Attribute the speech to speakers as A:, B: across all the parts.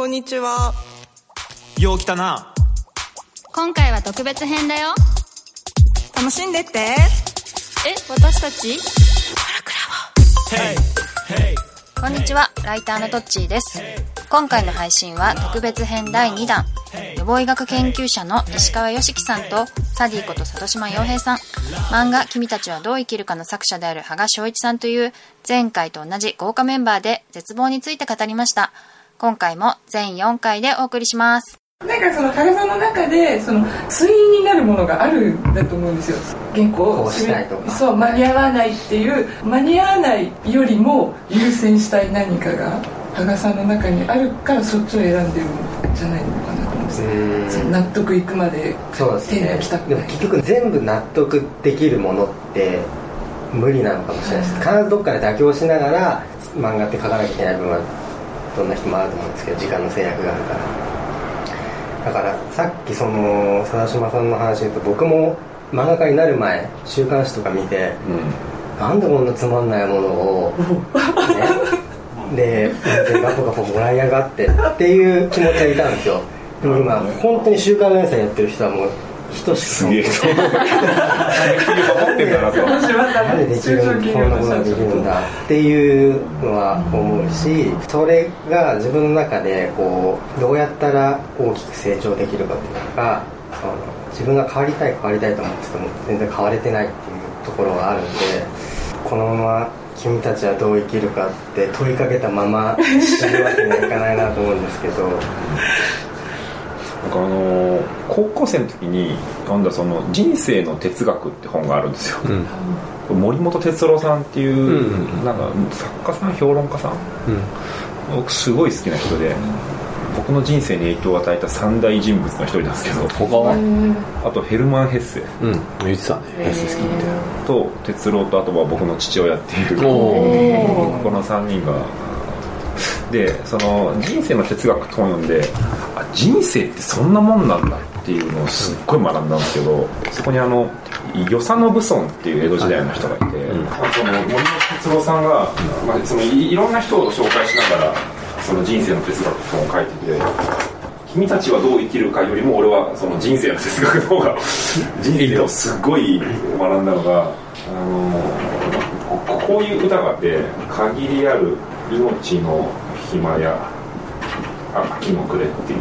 A: こんにちは。
B: よう来たな。
C: 今回は特別編だよ。
A: 楽しんでって。
C: え、私たち？こんにちは、ライターのトッチーです。今回の配信は特別編第2弾。予防医学研究者の石川良樹さんとサディこと里島洋平さん。漫画君たちはどう生きるかの作者である羽賀翔一さんという前回と同じ豪華メンバーで絶望について語りました。今回も全4回でお送りします。
D: なんかその体の中でその対になるものがあるんだと思うんですよ。原稿を
E: したいと。か
D: そう間に合わないっていう間に合わないよりも優先したい何かが羽賀さんの中にあるからそっちを選んでるんじゃないのかなと思うんです納得いくまで
E: そうですね。
D: 来たくない。
E: でも結局全部納得できるものって無理なのかもしれないです。必ずどっかで妥協しながら漫画って書かなきゃいけない部分はどんな人もあると思うんですけど時間の制約があるから。だからさっきその佐島さんの話で言うと僕も漫画家になる前週刊誌とか見て、なんでこんなつまんないものを、ね、で全ガポガポもらいやがってっていう気持ちはいたんですよ。でも今本当に週刊連載やってる人はもう人しか
F: すげえそう。守ってんだなと。
D: 面白かった
E: なんでできるこんなことができるんだっていうのは思うしそれが自分の中でこうどうやったら大きく成長できるかっていうのがその自分が変わりたい変わりたいと思ってても全然変われてないっていうところがあるんでこのまま君たちはどう生きるかって問いかけたまま死ぬわけにはいかないなと思うんですけど。
F: なんかあのー高校生の時に読んだその「人生の哲学」って本があるんですよ、森本哲郎さんっていう、
G: うん。
F: なんか作家さん評論家さん。僕すごい好きな人で僕の人生に影響を与えた三大人物の一人なんですけど。
G: 他は？
F: あとヘルマン・ヘッセ
G: うん。言ってたね。S 好きって
F: と哲郎とあとは僕の父親っていう。
G: お
F: この3人が。でその人生の哲学と読んであ人生ってそんなもんなんだっていうのをすっごい学んだんですけどそこにあの与謝野武尊っていう江戸時代の人がいて、その森本哲郎さんが、まあ、そのいいろんな人を紹介しながらその人生の哲学って本を書いてて君たちはどう生きるかよりも俺はその人生の哲学の方が 人生をすっごい学んだのがあのここういう歌があって「限りある命の暇や秋の暮れ」っていう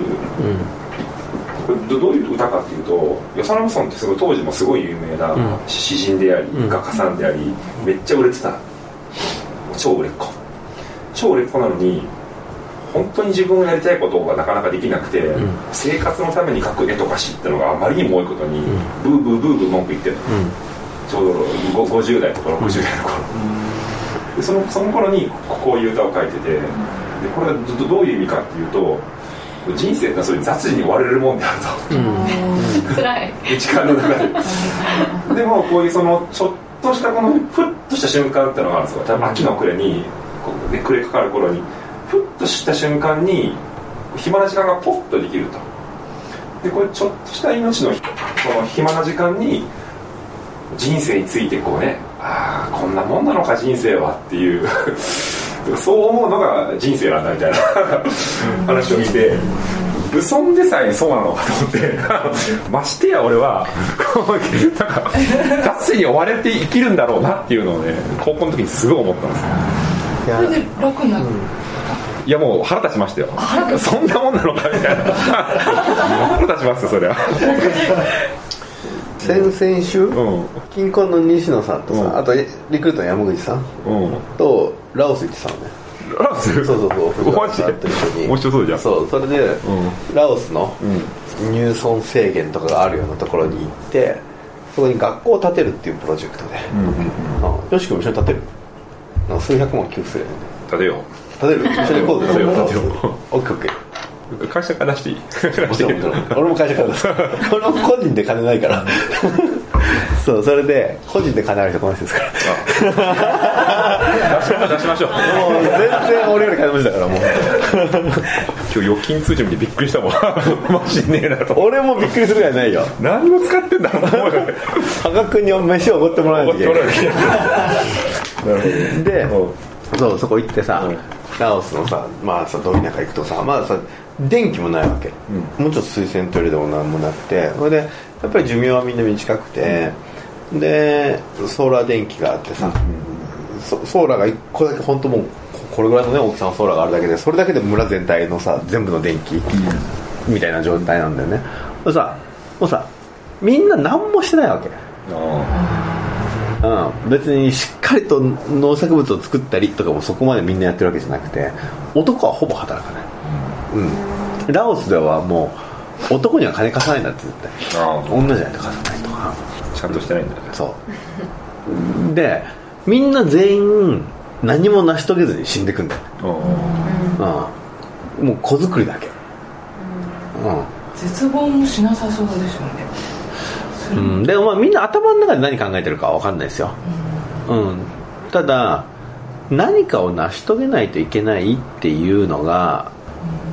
F: どどういう歌かっていうと与謝野武尊ってすごい当時もすごい有名な詩人であり、画家さんでありめっちゃ売れてた。超売れっ子。超売れっ子なのに本当に自分がやりたいことがなかなかできなくて、生活のために描く絵とか詩ってのがあまりにも多いことに、ブーブーブーブー文句言ってるの、ちょうどご50代とか60代の頃、でそのその頃にこういう歌を書いててでこれがどどういう意味かっていうと人生ってそういう雑事に追われるもんであると、
C: 辛い。
F: 時間の中ででもこういうそのちょっとしたこのふっとした瞬間ってのがあるんですよ。多分秋の暮れにこうで暮れかかる頃にふっとした瞬間に暇な時間がポッとできると。でこれちょっとした命のその暇な時間に人生についてこうねああこんなもんなのか人生はっていう そう思うのが人生なんだみたいな話を見て武尊でさえそうなのかと思って ましてや俺はこうなんか雑誌に追われて生きるんだろうなっていうのをね高校の時にすごい思ったんですよ。
E: いや。
D: それで楽になる、
F: いやもう腹立ちましたよ。そんなもんなのかみたいな。腹立ちますよそれは
G: 先々週
F: うん。
G: 金婚の西野さんと
F: うん。
G: さあとリクルートの山口さん
F: うん。
G: とラオス行ってたのね。
F: ラオス？
G: そうそうそう
F: マジで？
G: と一緒に。
F: 面白そうじゃん。
G: そうそれで、
F: う
G: ラオスの
F: うん。
G: 入村制限とかがあるようなところに行ってそこに学校を建てるっていうプロジェクトで、
F: うん
G: あよし君も一緒に建てる？なんか数百万寄付するよね。
F: 立てよ
G: 建てる？一緒に行こうぜ。
F: 建てよ建てよ
G: オッケーオッケー。
F: う会社から出していい？
G: 俺も会社からです。俺も個人で金ないから。そうそれで個人で金ある人この人ですから。
F: 出しましょう出しましょう。
G: もう全然俺より金持ちだからもう。
F: 今日預金通知見てびっくりしたもん。マジねえなと
G: 俺もびっくりするぐらいないよ。
F: 何を使ってんだろうと思うよね
G: 羽賀君に飯をおごってもらわないといけない。
F: なるほど
G: で
F: う。ん
G: そうそこ行ってさ、ラオスのさまあさど田舎行くとさまあさ電気もないわけ、もうちょっと水洗トイレでもなんもなくて。それでやっぱり寿命はみんな短くて、でソーラー電気があってさ、ソソーラーが1個だけ本当もうここれぐらいのね大きさのソーラーがあるだけでそれだけで村全体のさ全部の電気、みたいな状態なんだよね。でさもうさみんな何もしてないわけうん、別にしっかりと農作物を作ったりとかもそこまでみんなやってるわけじゃなくて男はほぼ働かない、うん、ラオスではもう男には金貸さないんだって絶対。
F: あ
G: 女じゃないと貸さないとか。
F: ちゃんとしてないんだよね。
G: そう。でみんな全員何も成し遂げずに死んでくんだよ、うん、もう子作りだけ。うん。
D: 絶望もしなさそうですよね
G: うん、でもまあみんな頭の中で何考えてるかは分かんないですよ、うん、ただ何かを成し遂げないといけないっていうのが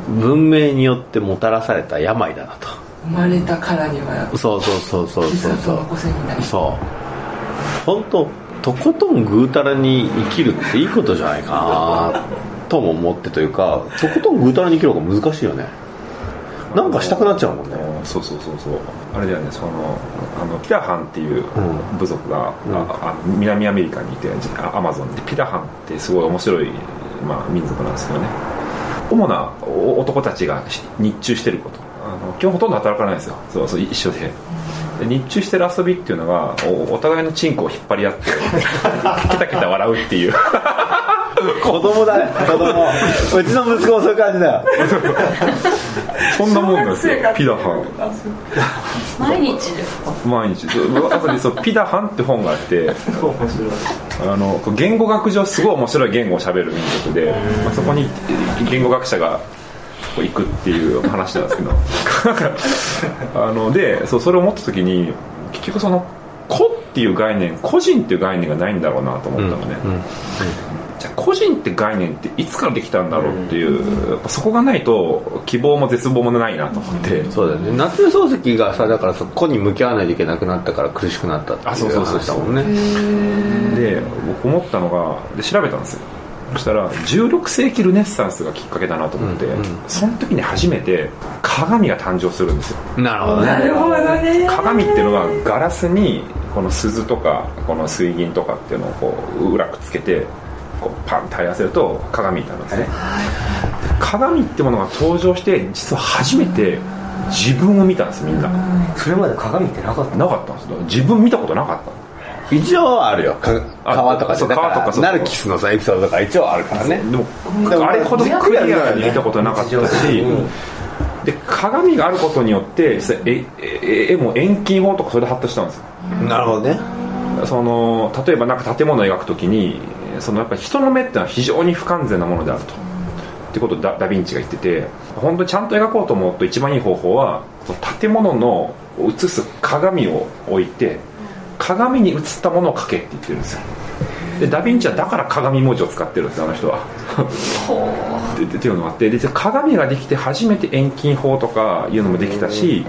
G: 文明によってもたらされた病だなと。
D: 生まれたからには
G: そうそうそうそうそう。
D: 傷跡を残せになり
G: そう。本当とことんぐうたらに生きるっていいことじゃないかなとも思ってというかとことんぐうたらに生きる方が難しいよねなんかしたくなっちゃうもんね。
F: そうそうそうそう。あれだよねそのあのピラハンっていう部族が、
G: うん。
F: あ南アメリカにいてあアマゾンで。ピラハンってすごい面白い、まあ、民族なんですけどね。主なお男たちがし日中してること。あの基本ほとんど働かないんですよ。そうそう一緒で。で日中してる遊びっていうのがおお互いのチンコを引っ張り合って ケタケタ笑うっていう。
G: 子供だね子供。うちの息子もそういう感じだよ
F: そんなもんなんですよ。ピダハン。
C: 毎日ですか
F: 毎日そう後でそうピダハンって本があって。あの言語学上すごい面白い言語を喋る民族で、まあ、そこに言語学者がこう行くっていう話なんですけど。あのでそうそれを思った時に結局その個っていう概念個人っていう概念がないんだろうなと思ったのね、じゃあ個人って概念っていつからできたんだろうっていう、やっぱそこがないと希望も絶望もないなと思って、
G: そうだよね。夏目漱石がさだからそこに向き合わないといけなくなったから苦しくなったっていう
F: あそうそうそう
G: 話だもんね。
F: で僕思ったのがで調べたんですよ。そしたら16世紀ルネッサンスがきっかけだなと思って、
G: うんうん。
F: その時に初めて鏡が誕生するんですよ。
G: なるほどね。
D: なるほどね。
F: 鏡っていうのはガラスにこの鈴とかこの水銀とかっていうのをこう裏くっつけてこうパンと合わせると鏡になるんですね。鏡ってものが登場して実は初めて自分を見たんですみんな。
E: それまで鏡ってなかった
F: なかったんですよ。自分見たことなかった。の
G: 一応はあるよ。川とか
F: そう川とかそう。
G: ナルキスのさエピソードとか一応あるからね。
F: でも
G: でも
F: あれほどクリアに見たことなかったし、で鏡があることによって実は絵絵絵も遠近法とかそれで発達したんですよ。
G: なるほどね。
F: その例えばなんか建物を描くときにそのやっぱり人の目ってのは非常に不完全なものであると。ってことをダダヴィンチが言ってて本当にちゃんと描こうと思うと一番いい方法は建物の映す鏡を置いて鏡に映ったものを描けって言ってるんですよ。でダヴィンチはだから鏡文字を使ってるんですよあの人は。っていうのがあってで鏡ができて初めて遠近法とかいうのもできたし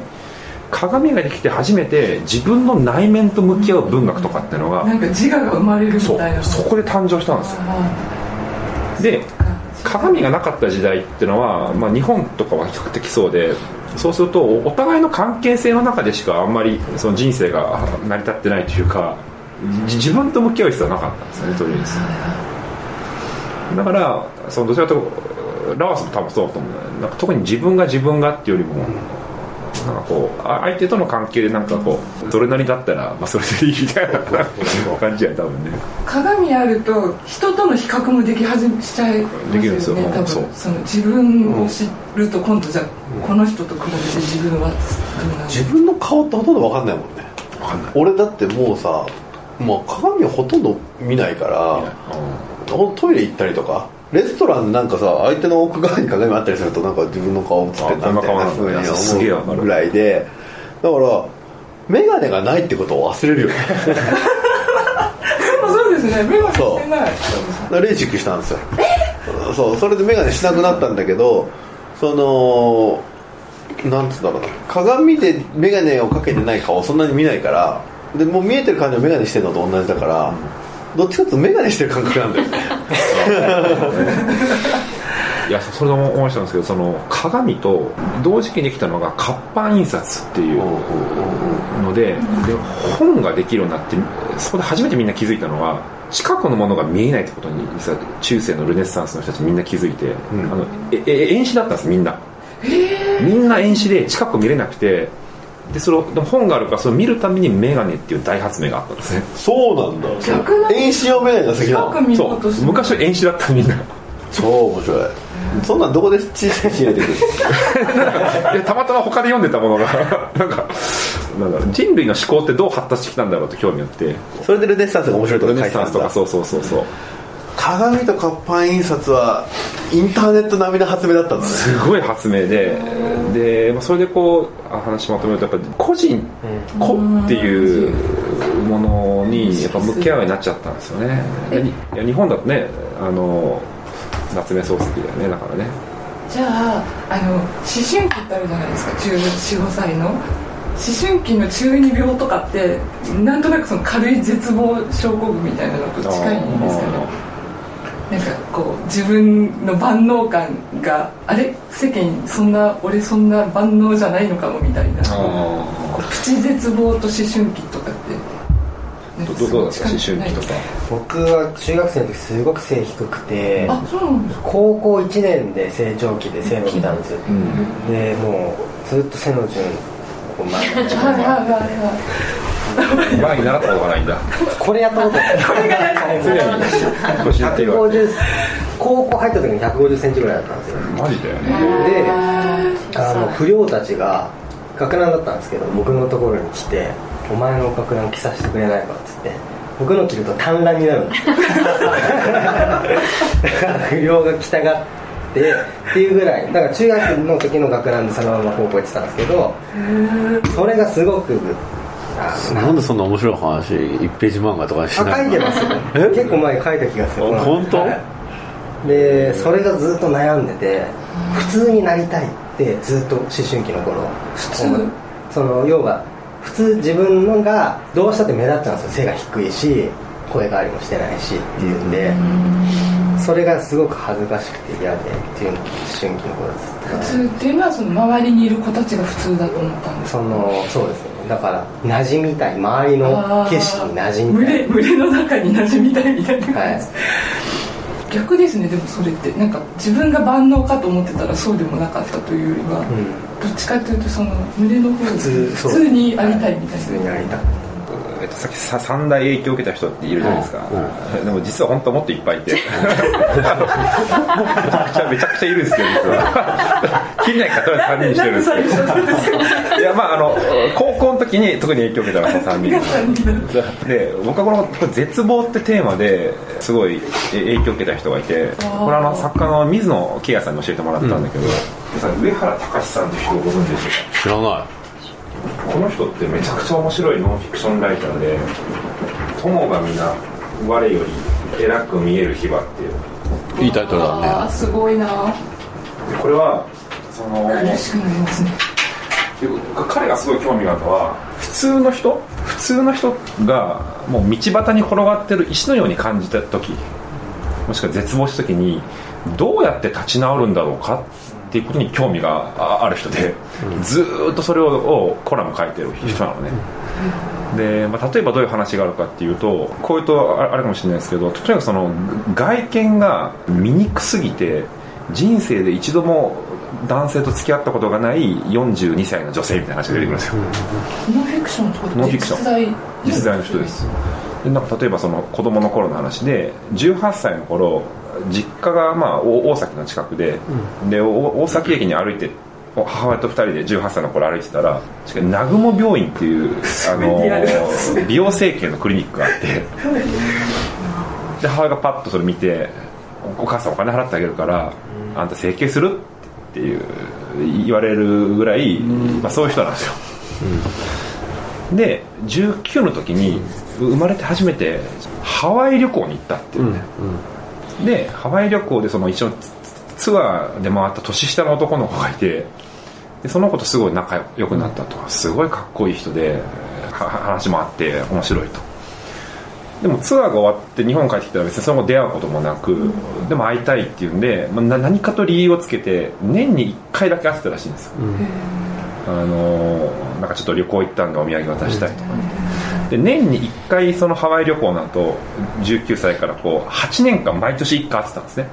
F: 鏡ができて初めて自分の内面と向き合う文学とかっていうのが
D: なんか自我が生まれるみたいな
F: そこで誕生したんですよ。
D: あ
F: で鏡がなかった時代っていうのは、まあ、日本とかは比較的そうでそうするとおお互いの関係性の中でしかあんまりその人生が成り立ってないというかじ自分と向き合う必要はなかったんですよねとりあえずだからそのどちらかというとラオスも多分そうだと思う。なんか特に自分が自分がっていうよりもなんかこうあ相手との関係でなんかこうそれなりだったら、まあ、それでいいみたいな感じや多分ね。
D: 鏡あると人との比較もでき始めしちゃいます
F: できるんですよ
D: よね多分
F: そう。
D: その自分を知ると今度じゃあこの人と比べて自分は
G: 自分の顔ってほとんど分かんないもんね。俺だってもうさもう鏡をほとんど見ないからほん。トイレ行ったりとかレストランなんかさ相手の奥側に鏡あったりするとなんか自分の顔映ってんなみたいなふうに思うぐらいでだから眼鏡がないってことを忘れるよ。ね
D: そうですね。目がしてない。
G: だからレーシックしたんですよ。そうそれで眼鏡しなくなったんだけどそのなんつうんだろうな。鏡で眼鏡をかけてない顔そんなに見ないからでもう見えてる感じは眼鏡してるのと同じだからどっちかっていうと眼鏡してる感覚なんだよね
F: いやそれで思いしたんですけどその鏡と同時期にできたのが活版印刷っていうのでで本ができるようになってそこで初めてみんな気づいたのは近くのものが見えないってことに実は中世のルネッサンスの人たちみんな気づいて、あのええ遠視だったんですみんな。みんな遠視で近く見れなくてでそれをでも本があるからそれを見るために眼鏡っていう大発明があったんですね。
G: そうなんだ。
D: 逆な
G: 遠視用メガネが好きなの
F: そう。昔は遠視だったみんな。
G: 超面白い。そんなんどこで小さい知れてくる？
F: いやたまたま他で読んでたものが。なんかなんだろう人類の思考ってどう発達してきたんだろうと興味あって。
G: それでルネッサンスが面白いとか
F: ルネッ
G: 書いてあるんだ。
F: サンスとかそうそうそうそう
G: 鏡と活版印刷はインターネット並みの発明だったんだね。
F: すごい発明でで、まあ、それでこうあ話まとめるとやっぱ個人個っていうものにやっぱ向き合うようになっちゃったんですよね。いや日本だとねあの夏目漱石だよねだからね。
D: じゃああの思春期ってあるじゃないですか1415歳の。思春期の中二病とかってなんとなくその軽い絶望症候群みたいなのと近いんですけどなんかこう自分の万能感があれ？世間そんな俺そんな万能じゃないのかもみたいな。こうプチ絶望と思春期とかって。
F: どどうだった？思春期とか。
E: 僕は中学生の時すごく背低くて高校1年で成長期で背伸びたんですよ、
F: うん。
E: でもうずっと背の順こう 前に
D: はいはいはいはい
F: 前に習ったことがないんだ。
E: これやったことない。これがや
F: 常に腰ってい。うわ
E: 150高校入った時に150センチぐらいだったんですよ。
F: マジだよね
E: であの不良たちが学ランだったんですけど僕のところに来て「お前の学ラン着させてくれないか」っつって僕の着ると短ランになるんですよ不良が着たがってっていうぐらい。だから中学の時の学ランでそのまま高校行ってたんですけどそれがすごくあ
G: なんでそんな面白い話1ページ漫画とかにし
E: あ
G: ない
E: 書いてますよ。
G: え？
E: 結構前に書いた気がする。
G: あ本当？
E: はいでそれがずっと悩んでて普通になりたいってずっと思春期の頃。普
D: 通？
E: その要は普通自分のがどうしたって目立っちゃうんですよ。背が低いし声変わりもしてないしっていうんで。それがすごく恥ずかしくて嫌でっていうのを思春期の頃です
D: 普通っていうのはその周りにいる子たちが普通だと思ったんです
E: そのそうです。ねだから馴染みたい。周りの景色に馴染み
D: 群
E: たい。
D: れ群れの中に馴染みたいみたいな感じ、
E: はい。
D: 逆ですねでもそれって。なんか自分が万能かと思ってたらそうでもなかったというよりは、
E: うん。
D: どっちかというとその群れの方
E: 普通そう。
D: 普通にありたいみたい
E: 普通
D: な。
E: にありたい
F: えっと、さっきさ三大影響を受けた人っているじゃないですか、でも実は本当はもっといっぱいいて。めちゃくちゃめちゃくちゃいるんですけど実は切れないからとりあえず3人にしてるんですけどいやまああの高校の時に特に影響を受けたのはその3人。で僕はこのこれ絶望ってテーマですごい影響を受けた人がいてこれあの作家の水野圭也さんに教えてもらったんだけど、上原隆さんって人をご存知でしょうか？
G: 知らない。
F: この人ってめちゃくちゃ面白いノンフィクションライターで「友が皆我より偉く見える日は」っていう。
G: いいタイトルだ
D: あ
G: ね
D: ーすごいな。
F: でこれはその彼がすごい興味があるのは普通の人普通の人がもう道端に転がってる石のように感じた時もしくは絶望した時にどうやって立ち直るんだろうかっていうことに興味があある人で、ずーっとそれををコラム書いてる人なのね、で、まあ、例えばどういう話があるかっていうとこういうとああれかもしれないですけどとにかくその外見が醜すぎて人生で一度も男性と付き合ったことがない42歳の女性みたいな話が出てくるんですよ、
D: ノンフィクションってこと
F: ノンフィクション。
D: 実在
F: 実在の人です。でなんか例えばその子供の頃の話で18歳の頃実家がまあ大大崎の近くで,、でお大崎駅に歩いてお母親と2人で18歳の頃歩いてたら確かに南雲病院っていうあの美容整形のクリニックがあってで母親がパッとそれ見てお母さんお金払ってあげるから、あんた整形する？っていう言われるぐらい、まあ、そういう人なんですよ、で19の時に生まれて初めてハワイ旅行に行ったっていうね、でハワイ旅行でその一緒にツツアーで回った年下の男の子がいてでその子とすごい仲良くなったと。すごいかっこいい人では話もあって面白いとでもツアーが終わって日本帰ってきたら別にその後出会うこともなく、でも会いたいっていうんで、まあ、な何かと理由をつけて年に1回だけ会ってたらしいんですよ、あのーなんかちょっと旅行行ったんでお土産渡したいとか、で年に1回そのハワイ旅行の後19歳からこう8年間毎年1回会ってたんですね、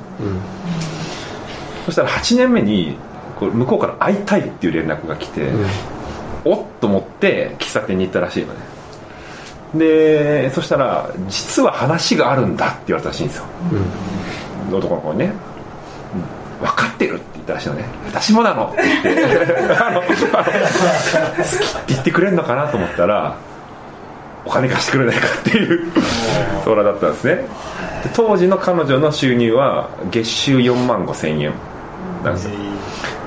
F: そしたら8年目にこう向こうから会いたいっていう連絡が来て、おっと思って喫茶店に行ったらしいのねでそしたら実は話があるんだって言われたらしいんですよ、男の子にね、分かってるって言ったらしいのね。私もなのって言って。好きって言ってくれるのかなと思ったらお金貸してくれないかっていう相談だったんですね。で当時の彼女の収入は月収4万5千円なんですよ。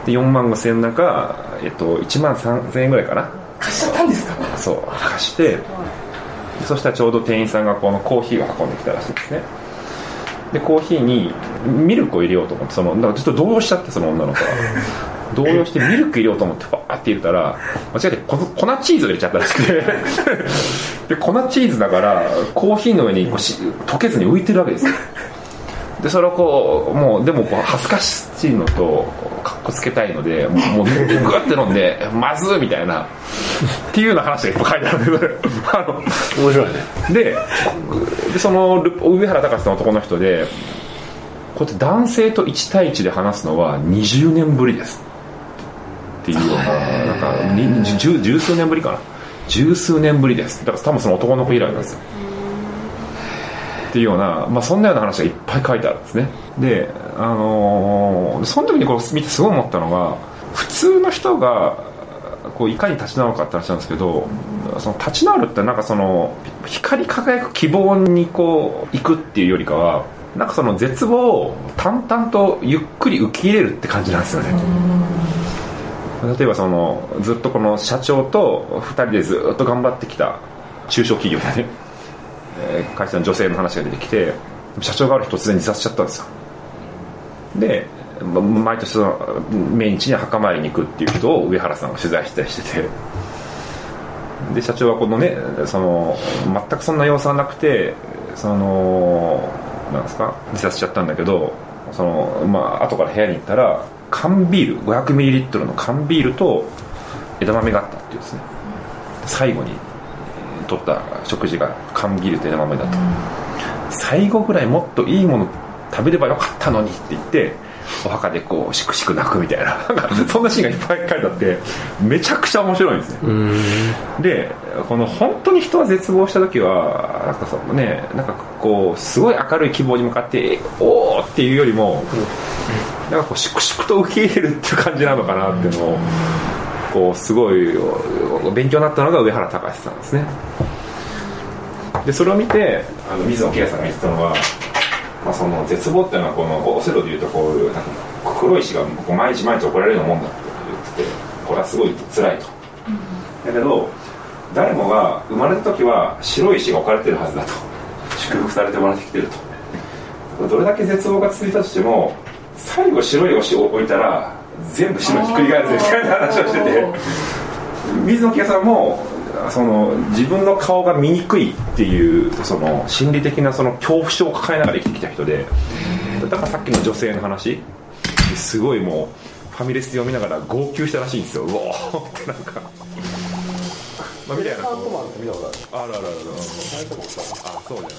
F: で4万5千円の中、えっと、1万3千円ぐらいかな。
D: 貸しちゃったんですか？
F: そう。貸してそしたらちょうど店員さんがこのコーヒーを運んできたらしいんですね。でコーヒーにミルクを入れようと思ってそのだからちょっと動揺しちゃってその女の子は。動揺してミルク入れようと思ってバーって入れたら間違えて粉チーズを入れちゃったらしくて。で粉チーズだからコーヒーの上にこうし溶けずに浮いてるわけですよ。でそれをこうもうでもこう恥ずかしいのとかっこつけたいのでもうグワッて飲んでまずっみたいなっていうような話がいっぱい書いてあるんだけどあの
G: 面白いね。
F: ででそのル上原隆さんの男の人でこうやって男性と1対1で話すのは20年ぶりです。っていうようななんか十数年ぶりかな。十数年ぶりです。だから多分その男の子以来なんですよっていうような、まあ、そんなような話がいっぱい書いてあるんですね。であのーその時にこう見てすごい思ったのが普通の人がこういかに立ち直るかって話なんですけどその立ち直るってなんかその光り輝く希望にこう行くっていうよりかはなんかその絶望を淡々とゆっくり受け入れるって感じなんですよね。例えばそのずっとこの社長と2人でずっと頑張ってきた中小企業でね。えー会社の女性の話が出てきて社長がある日突然自殺しちゃったんですよ。で毎年その命日に墓参りに行くっていう人を上原さんが取材したりしてて。で社長はこのねその全くそんな様子はなくてそのなんですか自殺しちゃったんだけどそのまあ後から部屋に行ったら缶ビール 500ml の缶ビールと枝豆があったっていうですね。最後に取った食事が缶ビールと枝豆だった最後ぐらいもっといいもの食べればよかったのにって言ってお墓でこうしくしく泣くみたいな。そんなシーンがいっぱい書いてあってめちゃくちゃ面白いんですねでこの本当に人は絶望した時はなんかそのねなんかこうすごい明るい希望に向かってえおーっていうよりもなんかこう粛々と受け入れるっていう感じなのかなっていうのをこうすごい勉強になったのが上原隆さんですね。でそれを見てあの水野圭さんが言ってたのは、まあ、その絶望っていうのはこのオセロでいうとこういう黒い石が毎日毎日怒られるようなもんだって言っててこれはすごい辛いと、だけど誰もが生まれた時は白い石が置かれてるはずだと。祝福されてもらってきてると。どれだけ絶望が続いたとしても最後白い石を置いたら全部白ひっくり返るぜみたいな話をしてて。水野圭さんもその自分の顔が見にくいっていうその心理的なその恐怖症を抱えながら生きてきた人でだからさっきの女性の話すごいもうファミレスで読みながら号泣したらしいんですよ。うおー。ってなんか。まあみたいな。ある。あるあるあるあそうだよね